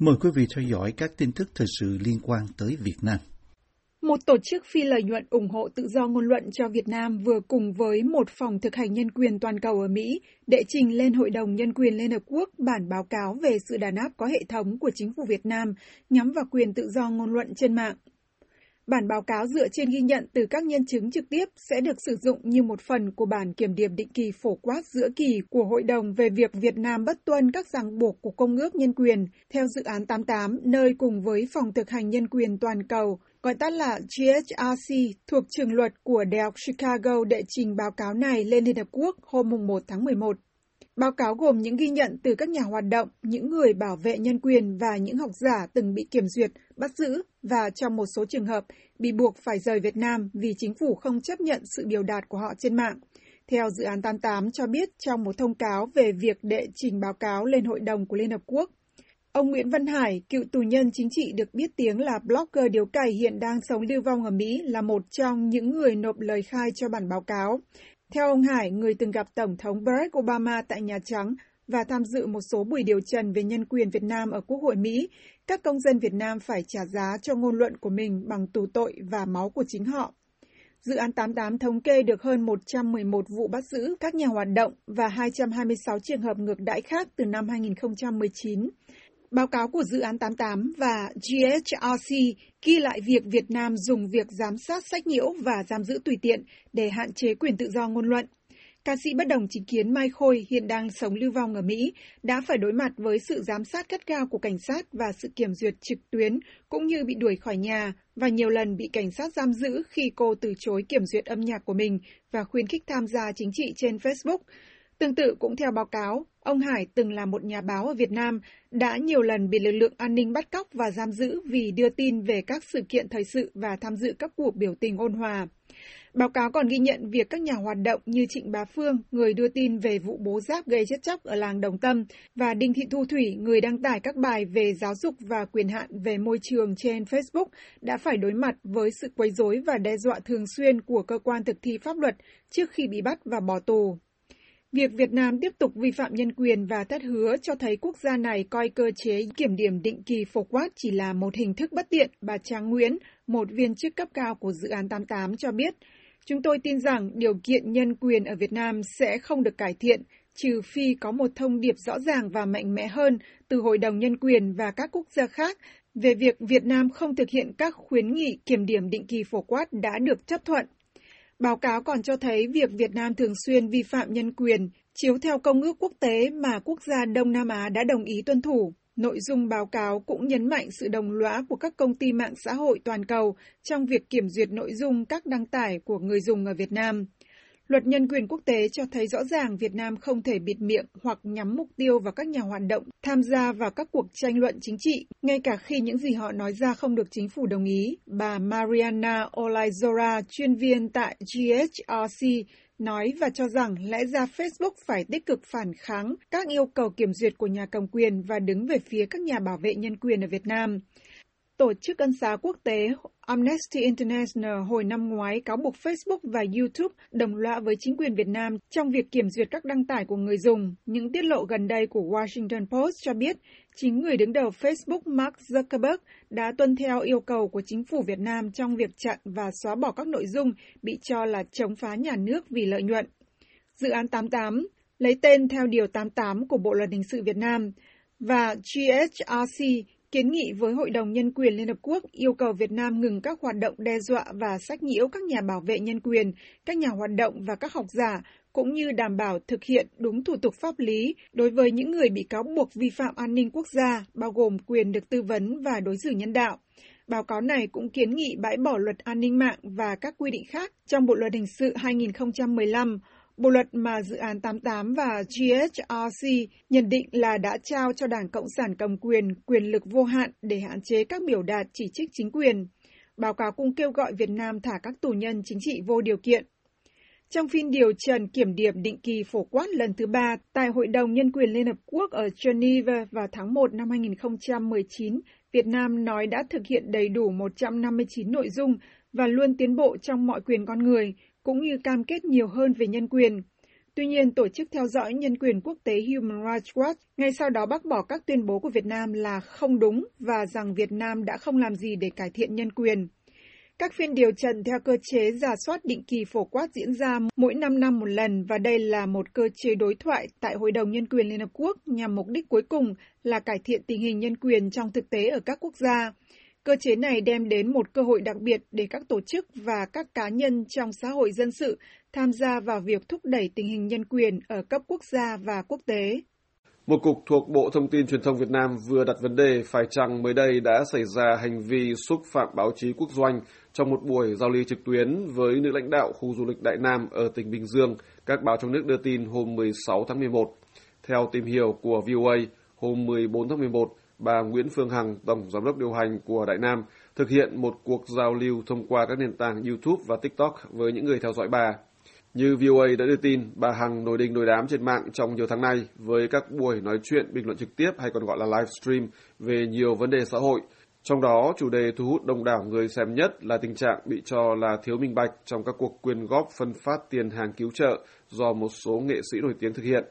Mời quý vị theo dõi các tin tức thời sự liên quan tới Việt Nam. Một tổ chức phi lợi nhuận ủng hộ tự do ngôn luận cho Việt Nam vừa cùng với một phòng thực hành nhân quyền toàn cầu ở Mỹ đệ trình lên Hội đồng Nhân quyền Liên Hợp Quốc bản báo cáo về sự đàn áp có hệ thống của chính phủ Việt Nam nhắm vào quyền tự do ngôn luận trên mạng. Bản báo cáo dựa trên ghi nhận từ các nhân chứng trực tiếp sẽ được sử dụng như một phần của bản kiểm điểm định kỳ phổ quát giữa kỳ của Hội đồng về việc Việt Nam bất tuân các ràng buộc của Công ước Nhân quyền theo dự án 88, nơi cùng với Phòng thực hành nhân quyền toàn cầu, gọi tắt là GHRC, thuộc trường luật của Đại học Chicago đệ trình báo cáo này lên Liên Hợp Quốc hôm 1 tháng 11. Báo cáo gồm những ghi nhận từ các nhà hoạt động, những người bảo vệ nhân quyền và những học giả từng bị kiểm duyệt, bắt giữ và trong một số trường hợp bị buộc phải rời Việt Nam vì chính phủ không chấp nhận sự biểu đạt của họ trên mạng. Theo dự án 88 cho biết trong một thông cáo về việc đệ trình báo cáo lên Hội đồng của Liên Hợp Quốc. Ông Nguyễn Văn Hải, cựu tù nhân chính trị được biết tiếng là blogger điếu cày hiện đang sống lưu vong ở Mỹ, là một trong những người nộp lời khai cho bản báo cáo. Theo ông Hải, người từng gặp Tổng thống Barack Obama tại Nhà Trắng và tham dự một số buổi điều trần về nhân quyền Việt Nam ở Quốc hội Mỹ, các công dân Việt Nam phải trả giá cho ngôn luận của mình bằng tù tội và máu của chính họ. Dự án 88 thống kê được hơn 111 vụ bắt giữ các nhà hoạt động và 226 trường hợp ngược đãi khác từ năm 2019. Báo cáo của dự án 88 và GHRC ghi lại việc Việt Nam dùng việc giám sát sách nhiễu và giam giữ tùy tiện để hạn chế quyền tự do ngôn luận. Ca sĩ bất đồng chính kiến Mai Khôi hiện đang sống lưu vong ở Mỹ, đã phải đối mặt với sự giám sát gắt gao của cảnh sát và sự kiểm duyệt trực tuyến, cũng như bị đuổi khỏi nhà và nhiều lần bị cảnh sát giam giữ khi cô từ chối kiểm duyệt âm nhạc của mình và khuyến khích tham gia chính trị trên Facebook. Tương tự cũng theo báo cáo, ông Hải từng là một nhà báo ở Việt Nam, đã nhiều lần bị lực lượng an ninh bắt cóc và giam giữ vì đưa tin về các sự kiện thời sự và tham dự các cuộc biểu tình ôn hòa. Báo cáo còn ghi nhận việc các nhà hoạt động như Trịnh Bá Phương, người đưa tin về vụ bố giáp gây chết chóc ở làng Đồng Tâm, và Đinh Thị Thu Thủy, người đăng tải các bài về giáo dục và quyền hạn về môi trường trên Facebook, đã phải đối mặt với sự quấy rối và đe dọa thường xuyên của cơ quan thực thi pháp luật trước khi bị bắt và bỏ tù. Việc Việt Nam tiếp tục vi phạm nhân quyền và thất hứa cho thấy quốc gia này coi cơ chế kiểm điểm định kỳ phổ quát chỉ là một hình thức bất tiện, bà Trang Nguyễn, một viên chức cấp cao của dự án 88 cho biết. Chúng tôi tin rằng điều kiện nhân quyền ở Việt Nam sẽ không được cải thiện, trừ phi có một thông điệp rõ ràng và mạnh mẽ hơn từ Hội đồng Nhân quyền và các quốc gia khác về việc Việt Nam không thực hiện các khuyến nghị kiểm điểm định kỳ phổ quát đã được chấp thuận. Báo cáo còn cho thấy việc Việt Nam thường xuyên vi phạm nhân quyền, chiếu theo công ước quốc tế mà quốc gia Đông Nam Á đã đồng ý tuân thủ. Nội dung báo cáo cũng nhấn mạnh sự đồng lõa của các công ty mạng xã hội toàn cầu trong việc kiểm duyệt nội dung các đăng tải của người dùng ở Việt Nam. Luật nhân quyền quốc tế cho thấy rõ ràng Việt Nam không thể bịt miệng hoặc nhắm mục tiêu vào các nhà hoạt động tham gia vào các cuộc tranh luận chính trị, ngay cả khi những gì họ nói ra không được chính phủ đồng ý. Bà Mariana Olaizora, chuyên viên tại GHRC, nói và cho rằng lẽ ra Facebook phải tích cực phản kháng các yêu cầu kiểm duyệt của nhà cầm quyền và đứng về phía các nhà bảo vệ nhân quyền ở Việt Nam. Tổ chức ân xá quốc tế Amnesty International hồi năm ngoái cáo buộc Facebook và YouTube đồng lõa với chính quyền Việt Nam trong việc kiểm duyệt các đăng tải của người dùng. Những tiết lộ gần đây của Washington Post cho biết, chính người đứng đầu Facebook Mark Zuckerberg đã tuân theo yêu cầu của chính phủ Việt Nam trong việc chặn và xóa bỏ các nội dung bị cho là chống phá nhà nước vì lợi nhuận. Dự án 88 lấy tên theo Điều 88 của Bộ Luật Hình sự Việt Nam và GHRC kiến nghị với Hội đồng Nhân quyền Liên Hợp Quốc yêu cầu Việt Nam ngừng các hoạt động đe dọa và sách nhiễu các nhà bảo vệ nhân quyền, các nhà hoạt động và các học giả, cũng như đảm bảo thực hiện đúng thủ tục pháp lý đối với những người bị cáo buộc vi phạm an ninh quốc gia, bao gồm quyền được tư vấn và đối xử nhân đạo. Báo cáo này cũng kiến nghị bãi bỏ luật an ninh mạng và các quy định khác trong Bộ luật hình sự 2015 Bộ luật mà dự án 88 và GHRC nhận định là đã trao cho Đảng Cộng sản cầm quyền quyền lực vô hạn để hạn chế các biểu đạt chỉ trích chính quyền. Báo cáo cũng kêu gọi Việt Nam thả các tù nhân chính trị vô điều kiện. Trong phiên điều trần kiểm điểm định kỳ phổ quát lần thứ ba tại Hội đồng Nhân quyền Liên Hợp Quốc ở Geneva vào tháng 1 năm 2019, Việt Nam nói đã thực hiện đầy đủ 159 nội dung và luôn tiến bộ trong mọi quyền con người, cũng như cam kết nhiều hơn về nhân quyền. Tuy nhiên, Tổ chức theo dõi nhân quyền quốc tế Human Rights Watch ngay sau đó bác bỏ các tuyên bố của Việt Nam là không đúng và rằng Việt Nam đã không làm gì để cải thiện nhân quyền. Các phiên điều trần theo cơ chế giả soát định kỳ phổ quát diễn ra mỗi 5 năm một lần và đây là một cơ chế đối thoại tại Hội đồng Nhân quyền Liên Hợp Quốc nhằm mục đích cuối cùng là cải thiện tình hình nhân quyền trong thực tế ở các quốc gia. Cơ chế này đem đến một cơ hội đặc biệt để các tổ chức và các cá nhân trong xã hội dân sự tham gia vào việc thúc đẩy tình hình nhân quyền ở cấp quốc gia và quốc tế. Một cục thuộc Bộ Thông tin Truyền thông Việt Nam vừa đặt vấn đề phải chăng mới đây đã xảy ra hành vi xúc phạm báo chí quốc doanh trong một buổi giao lưu trực tuyến với nữ lãnh đạo khu du lịch Đại Nam ở tỉnh Bình Dương, các báo trong nước đưa tin hôm 16 tháng 11. Theo tìm hiểu của VOA, hôm 14 tháng 11, bà Nguyễn Phương Hằng, Tổng Giám đốc điều hành của Đại Nam, thực hiện một cuộc giao lưu thông qua các nền tảng YouTube và TikTok với những người theo dõi bà. Như VOA đã đưa tin, bà Hằng nổi đình nổi đám trên mạng trong nhiều tháng nay với các buổi nói chuyện bình luận trực tiếp hay còn gọi là livestream về nhiều vấn đề xã hội. Trong đó, chủ đề thu hút đông đảo người xem nhất là tình trạng bị cho là thiếu minh bạch trong các cuộc quyên góp phân phát tiền hàng cứu trợ do một số nghệ sĩ nổi tiếng thực hiện.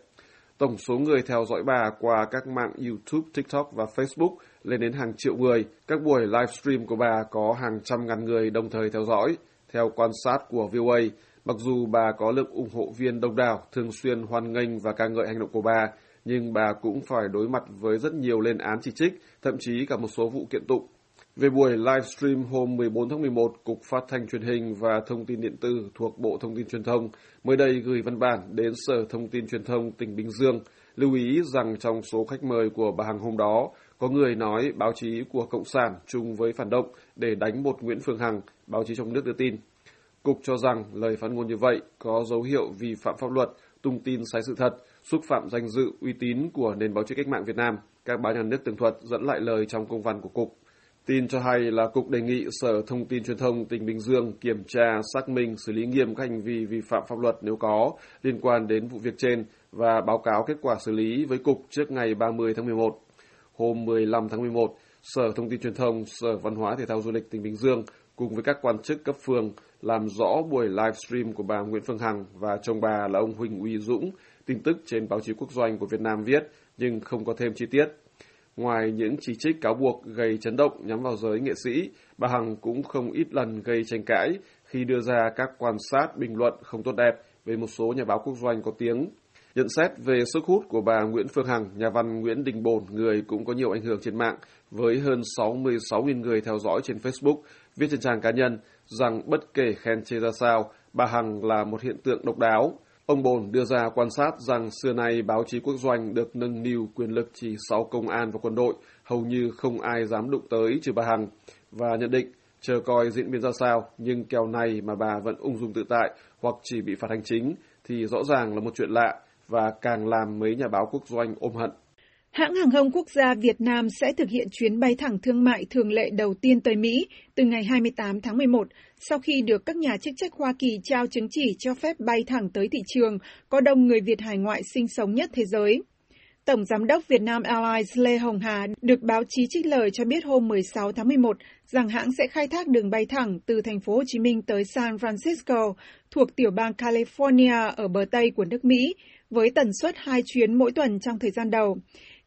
Tổng số người theo dõi bà qua các mạng YouTube, TikTok và Facebook lên đến hàng triệu người. Các buổi livestream của bà có hàng trăm ngàn người đồng thời theo dõi. Theo quan sát của VOA, mặc dù bà có lượng ủng hộ viên đông đảo, thường xuyên hoan nghênh và ca ngợi hành động của bà, nhưng bà cũng phải đối mặt với rất nhiều lên án chỉ trích, thậm chí cả một số vụ kiện tụng. Về buổi livestream hôm 14 tháng 11, Cục Phát thanh Truyền hình và Thông tin Điện tử thuộc Bộ Thông tin Truyền thông mới đây gửi văn bản đến Sở Thông tin Truyền thông tỉnh Bình Dương, lưu ý rằng trong số khách mời của bà Hằng hôm đó, có người nói báo chí của Cộng sản chung với phản động để đánh một Nguyễn Phương Hằng, báo chí trong nước đưa tin. Cục cho rằng lời phát ngôn như vậy có dấu hiệu vi phạm pháp luật, tung tin sai sự thật, xúc phạm danh dự, uy tín của nền báo chí cách mạng Việt Nam. Các báo nhà nước tường thuật dẫn lại lời trong công văn của Cục. Tin cho hay là Cục đề nghị Sở Thông tin Truyền thông tỉnh Bình Dương kiểm tra, xác minh, xử lý nghiêm các hành vi vi phạm pháp luật nếu có liên quan đến vụ việc trên và báo cáo kết quả xử lý với Cục trước ngày 30 tháng 11. Hôm 15 tháng 11, Sở Thông tin Truyền thông, Sở Văn hóa Thể thao Du lịch tỉnh Bình Dương cùng với các quan chức cấp phường làm rõ buổi livestream của bà Nguyễn Phương Hằng và chồng bà là ông Huỳnh Uy Dũng, tin tức trên báo chí quốc doanh của Việt Nam viết nhưng không có thêm chi tiết. Ngoài những chỉ trích cáo buộc gây chấn động nhắm vào giới nghệ sĩ, bà Hằng cũng không ít lần gây tranh cãi khi đưa ra các quan sát bình luận không tốt đẹp về một số nhà báo quốc doanh có tiếng. Nhận xét về sức hút của bà Nguyễn Phương Hằng, nhà văn Nguyễn Đình Bồn, người cũng có nhiều ảnh hưởng trên mạng, với hơn 66.000 người theo dõi trên Facebook, viết trên trang cá nhân rằng bất kể khen chê ra sao, bà Hằng là một hiện tượng độc đáo. Ông Bồn đưa ra quan sát rằng xưa nay báo chí quốc doanh được nâng niu quyền lực chỉ sau công an và quân đội, hầu như không ai dám đụng tới trừ bà Hằng, và nhận định chờ coi diễn biến ra sao, nhưng kèo này mà bà vẫn ung dung tự tại hoặc chỉ bị phạt hành chính thì rõ ràng là một chuyện lạ và càng làm mấy nhà báo quốc doanh ôm hận. Hãng hàng không quốc gia Việt Nam sẽ thực hiện chuyến bay thẳng thương mại thường lệ đầu tiên tới Mỹ từ ngày 28 tháng 11, sau khi được các nhà chức trách Hoa Kỳ trao chứng chỉ cho phép bay thẳng tới thị trường có đông người Việt hải ngoại sinh sống nhất thế giới. Tổng Giám đốc Việt Nam Airlines Lê Hồng Hà được báo chí trích lời cho biết hôm 16 tháng 11 rằng hãng sẽ khai thác đường bay thẳng từ thành phố Hồ Chí Minh tới San Francisco thuộc tiểu bang California ở bờ Tây của nước Mỹ với tần suất hai chuyến mỗi tuần trong thời gian đầu.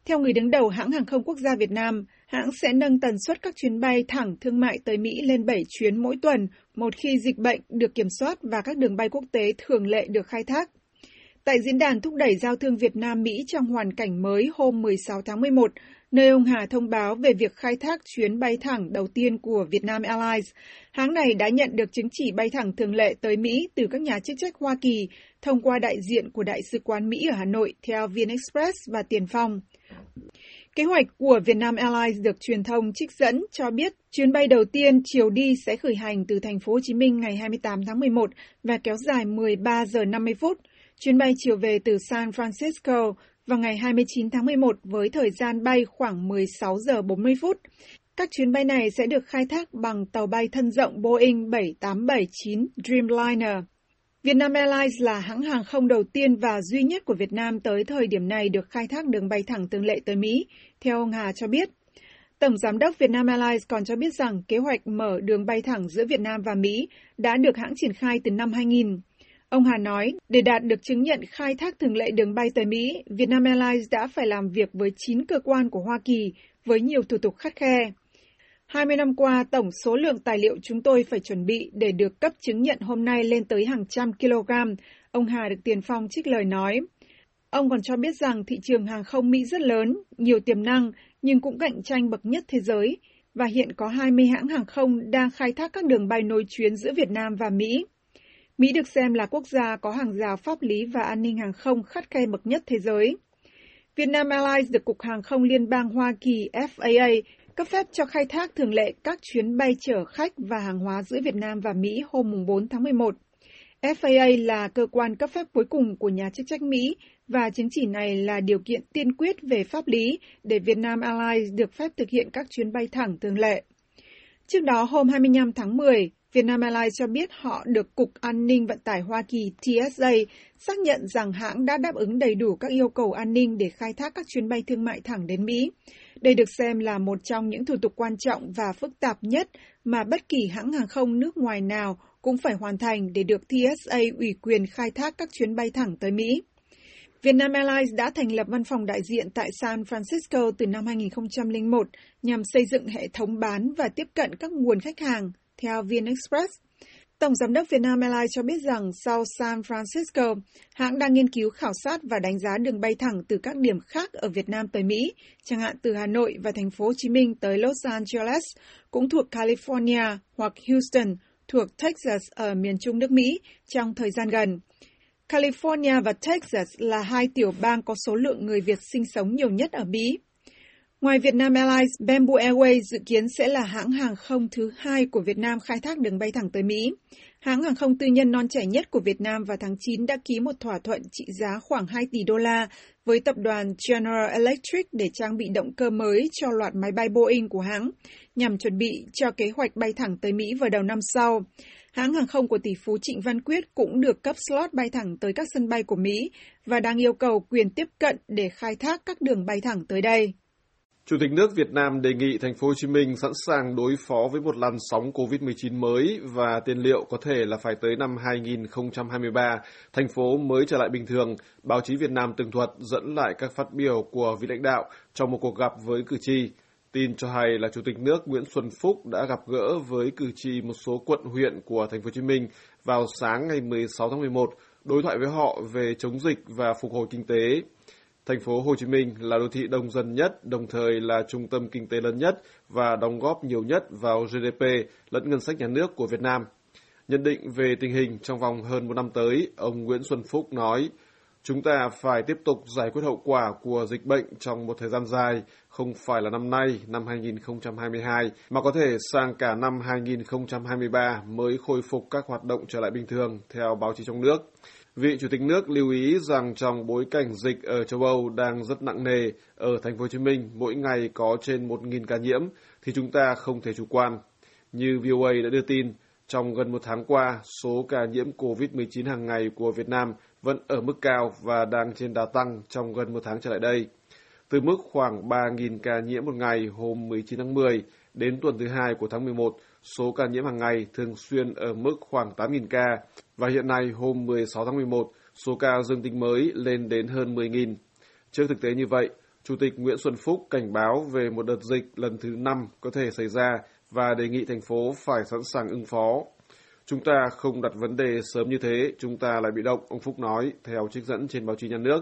Theo người đứng đầu hãng hàng không quốc gia Việt Nam, hãng sẽ nâng tần suất các chuyến bay thẳng thương mại tới Mỹ lên 7 chuyến mỗi tuần một khi dịch bệnh được kiểm soát và các đường bay quốc tế thường lệ được khai thác. Tại diễn đàn thúc đẩy giao thương Việt Nam-Mỹ trong hoàn cảnh mới hôm 16 tháng 11, nơi ông Hà thông báo về việc khai thác chuyến bay thẳng đầu tiên của Vietnam Airlines. Hãng này đã nhận được chứng chỉ bay thẳng thường lệ tới Mỹ từ các nhà chức trách Hoa Kỳ thông qua đại diện của Đại sứ quán Mỹ ở Hà Nội theo VnExpress và Tiền Phong. Kế hoạch của Vietnam Airlines được truyền thông trích dẫn cho biết chuyến bay đầu tiên chiều đi sẽ khởi hành từ thành phố Hồ Chí Minh ngày 28 tháng 11 và kéo dài 13 giờ 50 phút. Chuyến bay chiều về từ San Francisco vào ngày 29 tháng 11 với thời gian bay khoảng 16 giờ 40 phút. Các chuyến bay này sẽ được khai thác bằng tàu bay thân rộng Boeing 7879 Dreamliner. Vietnam Airlines là hãng hàng không đầu tiên và duy nhất của Việt Nam tới thời điểm này được khai thác đường bay thẳng tương lệ tới Mỹ, theo ông Hà cho biết. Tổng Giám đốc Vietnam Airlines còn cho biết rằng kế hoạch mở đường bay thẳng giữa Việt Nam và Mỹ đã được hãng triển khai từ năm 2000. Ông Hà nói, để đạt được chứng nhận khai thác thường lệ đường bay tới Mỹ, Vietnam Airlines đã phải làm việc với 9 cơ quan của Hoa Kỳ với nhiều thủ tục khắt khe. 20 năm qua, tổng số lượng tài liệu chúng tôi phải chuẩn bị để được cấp chứng nhận hôm nay lên tới hàng trăm kg, ông Hà được tiền phong trích lời nói. Ông còn cho biết rằng thị trường hàng không Mỹ rất lớn, nhiều tiềm năng, nhưng cũng cạnh tranh bậc nhất thế giới, và hiện có 20 hãng hàng không đang khai thác các đường bay nối chuyến giữa Việt Nam và Mỹ. Mỹ được xem là quốc gia có hàng rào pháp lý và an ninh hàng không khắt khe bậc nhất thế giới. Vietnam Airlines được Cục Hàng không Liên bang Hoa Kỳ FAA cấp phép cho khai thác thường lệ các chuyến bay chở khách và hàng hóa giữa Việt Nam và Mỹ hôm 4 tháng 11. FAA là cơ quan cấp phép cuối cùng của nhà chức trách Mỹ và chứng chỉ này là điều kiện tiên quyết về pháp lý để Vietnam Airlines được phép thực hiện các chuyến bay thẳng thường lệ. Trước đó, hôm 25 tháng 10, Vietnam Airlines cho biết họ được Cục An ninh Vận tải Hoa Kỳ TSA xác nhận rằng hãng đã đáp ứng đầy đủ các yêu cầu an ninh để khai thác các chuyến bay thương mại thẳng đến Mỹ. Đây được xem là một trong những thủ tục quan trọng và phức tạp nhất mà bất kỳ hãng hàng không nước ngoài nào cũng phải hoàn thành để được TSA ủy quyền khai thác các chuyến bay thẳng tới Mỹ. Vietnam Airlines đã thành lập văn phòng đại diện tại San Francisco từ năm 2001 nhằm xây dựng hệ thống bán và tiếp cận các nguồn khách hàng, theo VnExpress. Tổng giám đốc Vietnam Airlines cho biết rằng sau San Francisco, hãng đang nghiên cứu khảo sát và đánh giá đường bay thẳng từ các điểm khác ở Việt Nam tới Mỹ, chẳng hạn từ Hà Nội và thành phố Hồ Chí Minh tới Los Angeles, cũng thuộc California hoặc Houston thuộc Texas ở miền trung nước Mỹ trong thời gian gần. California và Texas là hai tiểu bang có số lượng người Việt sinh sống nhiều nhất ở Mỹ. Ngoài Vietnam Airlines, Bamboo Airways dự kiến sẽ là hãng hàng không thứ hai của Việt Nam khai thác đường bay thẳng tới Mỹ. Hãng hàng không tư nhân non trẻ nhất của Việt Nam vào tháng 9 đã ký một thỏa thuận trị giá khoảng 2 tỷ đô la với tập đoàn General Electric để trang bị động cơ mới cho loạt máy bay Boeing của hãng, nhằm chuẩn bị cho kế hoạch bay thẳng tới Mỹ vào đầu năm sau. Hãng hàng không của tỷ phú Trịnh Văn Quyết cũng được cấp slot bay thẳng tới các sân bay của Mỹ và đang yêu cầu quyền tiếp cận để khai thác các đường bay thẳng tới đây. Chủ tịch nước Việt Nam đề nghị thành phố Hồ Chí Minh sẵn sàng đối phó với một làn sóng COVID-19 mới và tiền liệu có thể là phải tới năm 2023, thành phố mới trở lại bình thường. Báo chí Việt Nam tường thuật dẫn lại các phát biểu của vị lãnh đạo trong một cuộc gặp với cử tri. Tin cho hay là Chủ tịch nước Nguyễn Xuân Phúc đã gặp gỡ với cử tri một số quận huyện của thành phố Hồ Chí Minh vào sáng ngày 16 tháng 11, đối thoại với họ về chống dịch và phục hồi kinh tế. Thành phố Hồ Chí Minh là đô thị đông dân nhất, đồng thời là trung tâm kinh tế lớn nhất và đóng góp nhiều nhất vào GDP lẫn ngân sách nhà nước của Việt Nam. Nhận định về tình hình trong vòng hơn một năm tới, ông Nguyễn Xuân Phúc nói, chúng ta phải tiếp tục giải quyết hậu quả của dịch bệnh trong một thời gian dài, không phải là năm nay, năm 2022, mà có thể sang cả năm 2023 mới khôi phục các hoạt động trở lại bình thường, theo báo chí trong nước. Vị Chủ tịch nước lưu ý rằng trong bối cảnh dịch ở châu Âu đang rất nặng nề, ở thành phố Hồ Chí Minh mỗi ngày có trên 1.000 ca nhiễm thì chúng ta không thể chủ quan. Như VOA đã đưa tin, trong gần một tháng qua, số ca nhiễm COVID-19 hàng ngày của Việt Nam vẫn ở mức cao và đang trên đà tăng trong gần một tháng trở lại đây. Từ mức khoảng 3.000 ca nhiễm một ngày hôm 19 tháng 10 đến tuần thứ hai của tháng 11, số ca nhiễm hàng ngày thường xuyên ở mức khoảng 8.000 ca và hiện nay hôm 16 tháng 11, số ca dương tính mới lên đến hơn 10.000. Trước thực tế như vậy, Chủ tịch Nguyễn Xuân Phúc cảnh báo về một đợt dịch lần thứ năm có thể xảy ra và đề nghị thành phố phải sẵn sàng ứng phó. Chúng ta không đặt vấn đề sớm như thế, chúng ta lại bị động, ông Phúc nói, theo trích dẫn trên báo chí nhà nước.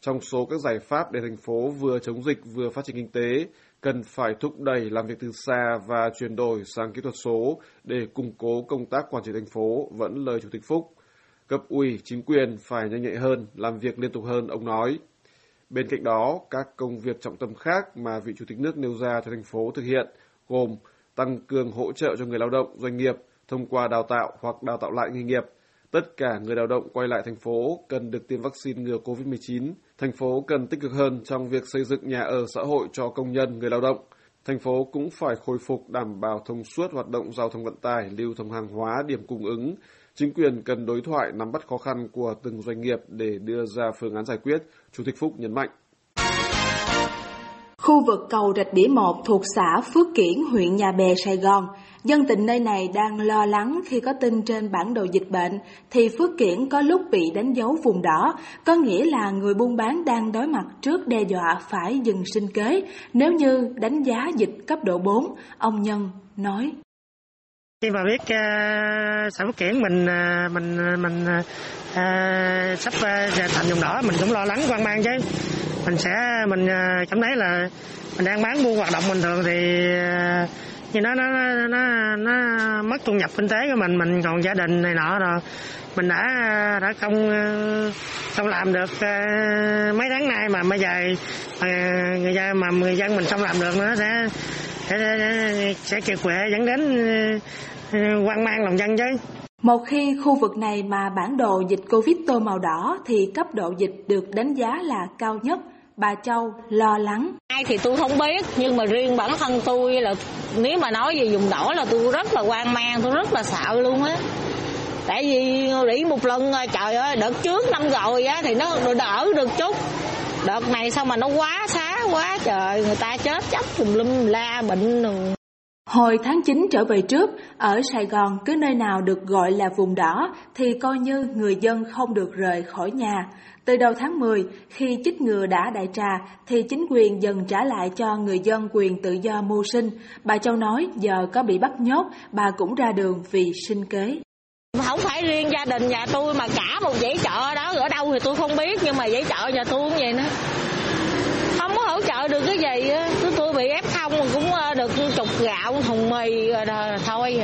Trong số các giải pháp để thành phố vừa chống dịch vừa phát triển kinh tế, cần phải thúc đẩy làm việc từ xa và chuyển đổi sang kỹ thuật số để củng cố công tác quản trị thành phố, vẫn lời Chủ tịch Phúc. Cấp ủy, chính quyền phải nhanh nhạy hơn, làm việc liên tục hơn, ông nói. Bên cạnh đó, các công việc trọng tâm khác mà vị Chủ tịch nước nêu ra cho thành phố thực hiện gồm tăng cường hỗ trợ cho người lao động, doanh nghiệp thông qua đào tạo hoặc đào tạo lại nghề nghiệp. Tất cả người lao động quay lại thành phố cần được tiêm vaccine ngừa COVID-19, thành phố cần tích cực hơn trong việc xây dựng nhà ở xã hội cho công nhân, người lao động. Thành phố cũng phải khôi phục đảm bảo thông suốt hoạt động giao thông vận tải, lưu thông hàng hóa, điểm cung ứng. Chính quyền cần đối thoại nắm bắt khó khăn của từng doanh nghiệp để đưa ra phương án giải quyết, Chủ tịch Phúc nhấn mạnh khu vực cầu Rạch Đĩa 1 thuộc xã Phước Kiển, huyện Nhà Bè, Sài Gòn. Dân tình nơi này đang lo lắng khi có tin trên bản đồ dịch bệnh thì Phước Kiển có lúc bị đánh dấu vùng đỏ, có nghĩa là người buôn bán đang đối mặt trước đe dọa phải dừng sinh kế nếu như đánh giá dịch cấp độ 4, ông Nhân nói. Khi mà biết uh, xã Phước Kiển mình uh, mình ờ, mình uh, sắp uh, thành vùng đỏ mình cũng lo lắng quan mang chứ mình sẽ mình à, cảm thấy là mình đang bán buôn hoạt động bình thường thì à, như nó nó nó nó mất thu nhập kinh tế của mình mình còn gia đình này nọ rồi. Mình đã à, đã không không làm được mấy tháng nay mà bây giờ người dân mà người dân mình không làm được nữa sẽ sẽ, sẽ kiệt quệ dẫn đến quan mang lòng dân chứ. Một khi khu vực này mà bản đồ dịch Covid tô màu đỏ thì cấp độ dịch được đánh giá là cao nhất. Bà Châu lo lắng. Ai thì tôi không biết, nhưng mà riêng bản thân tôi là nếu mà nói về dùng đỏ là tôi rất là hoang mang, tôi rất là sợ luôn á. Tại vì rỉ một lần trời ơi, đợt trước năm rồi á thì nó đỡ được chút. Đợt này sao mà nó quá xá quá trời, người ta chết chóc tùm lum la bệnh rồi. Hồi tháng 9 trở về trước, ở Sài Gòn cứ nơi nào được gọi là vùng đỏ thì coi như người dân không được rời khỏi nhà. Từ đầu tháng 10, khi chích ngừa đã đại trà thì chính quyền dần trả lại cho người dân quyền tự do mưu sinh. Bà Châu nói giờ có bị bắt nhốt, bà cũng ra đường vì sinh kế. Không phải riêng gia đình nhà tôi mà cả một dãy chợ đó ở đâu thì tôi không biết nhưng mà dãy chợ nhà tôi cũng vậy nữa. Không có hỗ trợ được cái gì á, tôi, tôi bị ép không cũng ờ, được gạo thùng mì rồi thôi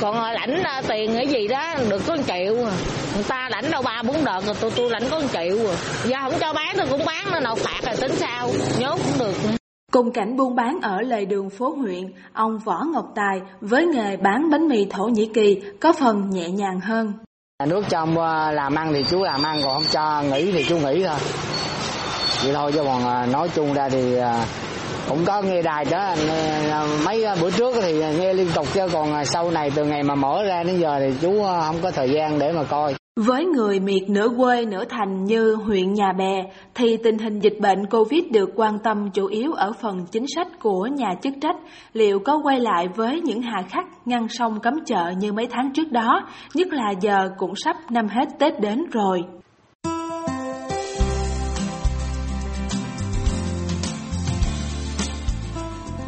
còn lãnh tiền cái gì đó được có 1 triệu à. người ta lãnh đâu ba bốn đợt rồi tôi tôi lãnh có 1 triệu à. giờ không cho bán tôi cũng bán nó nào phạt là tính sao nhốt cũng được Cùng cảnh buôn bán ở lề đường phố huyện, ông Võ Ngọc Tài với nghề bán bánh mì Thổ Nhĩ Kỳ có phần nhẹ nhàng hơn. Nước cho làm ăn thì chú làm ăn, còn không cho nghỉ thì chú nghỉ thôi. Vậy thôi chứ còn à, nói chung ra thì à, cũng có nghe đài đó à, mấy à, bữa trước thì nghe liên tục chứ còn à, sau này từ ngày mà mở ra đến giờ thì chú không có thời gian để mà coi với người miệt nửa quê nửa thành như huyện Nhà Bè thì tình hình dịch bệnh Covid được quan tâm chủ yếu ở phần chính sách của nhà chức trách. Liệu có quay lại với những hà khắc ngăn sông cấm chợ như mấy tháng trước đó, nhất là giờ cũng sắp năm hết Tết đến rồi.